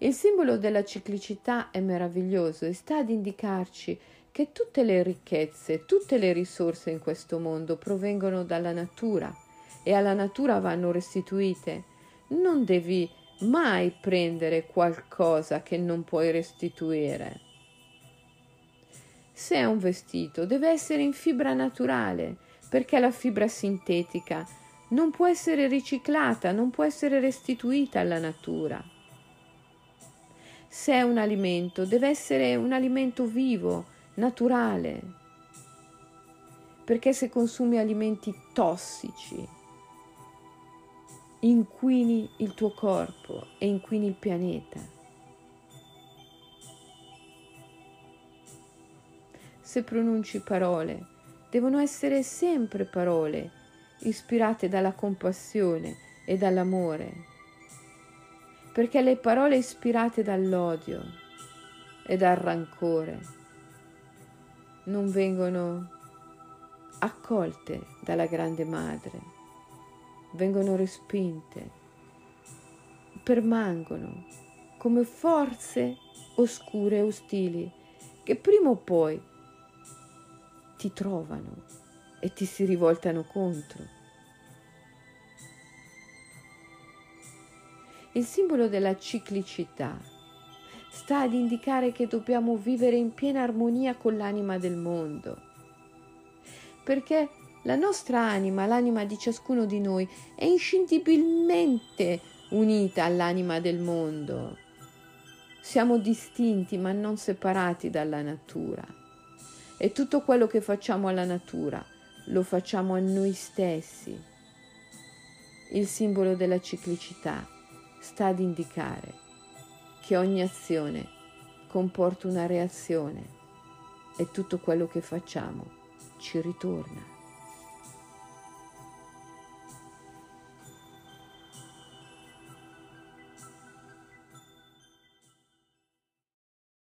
Il simbolo della ciclicità è meraviglioso e sta ad indicarci che tutte le ricchezze, tutte le risorse in questo mondo provengono dalla natura e alla natura vanno restituite. Non devi mai prendere qualcosa che non puoi restituire. Se è un vestito, deve essere in fibra naturale, perché la fibra sintetica non può essere riciclata, non può essere restituita alla natura se è un alimento, deve essere un alimento vivo, naturale, perché se consumi alimenti tossici, inquini il tuo corpo e inquini il pianeta. Se pronunci parole, devono essere sempre parole ispirate dalla compassione e dall'amore perché le parole ispirate dall'odio e dal rancore non vengono accolte dalla grande madre, vengono respinte, permangono come forze oscure e ostili che prima o poi ti trovano e ti si rivoltano contro. Il simbolo della ciclicità sta ad indicare che dobbiamo vivere in piena armonia con l'anima del mondo, perché la nostra anima, l'anima di ciascuno di noi, è inscindibilmente unita all'anima del mondo. Siamo distinti ma non separati dalla natura. E tutto quello che facciamo alla natura lo facciamo a noi stessi. Il simbolo della ciclicità sta ad indicare che ogni azione comporta una reazione e tutto quello che facciamo ci ritorna.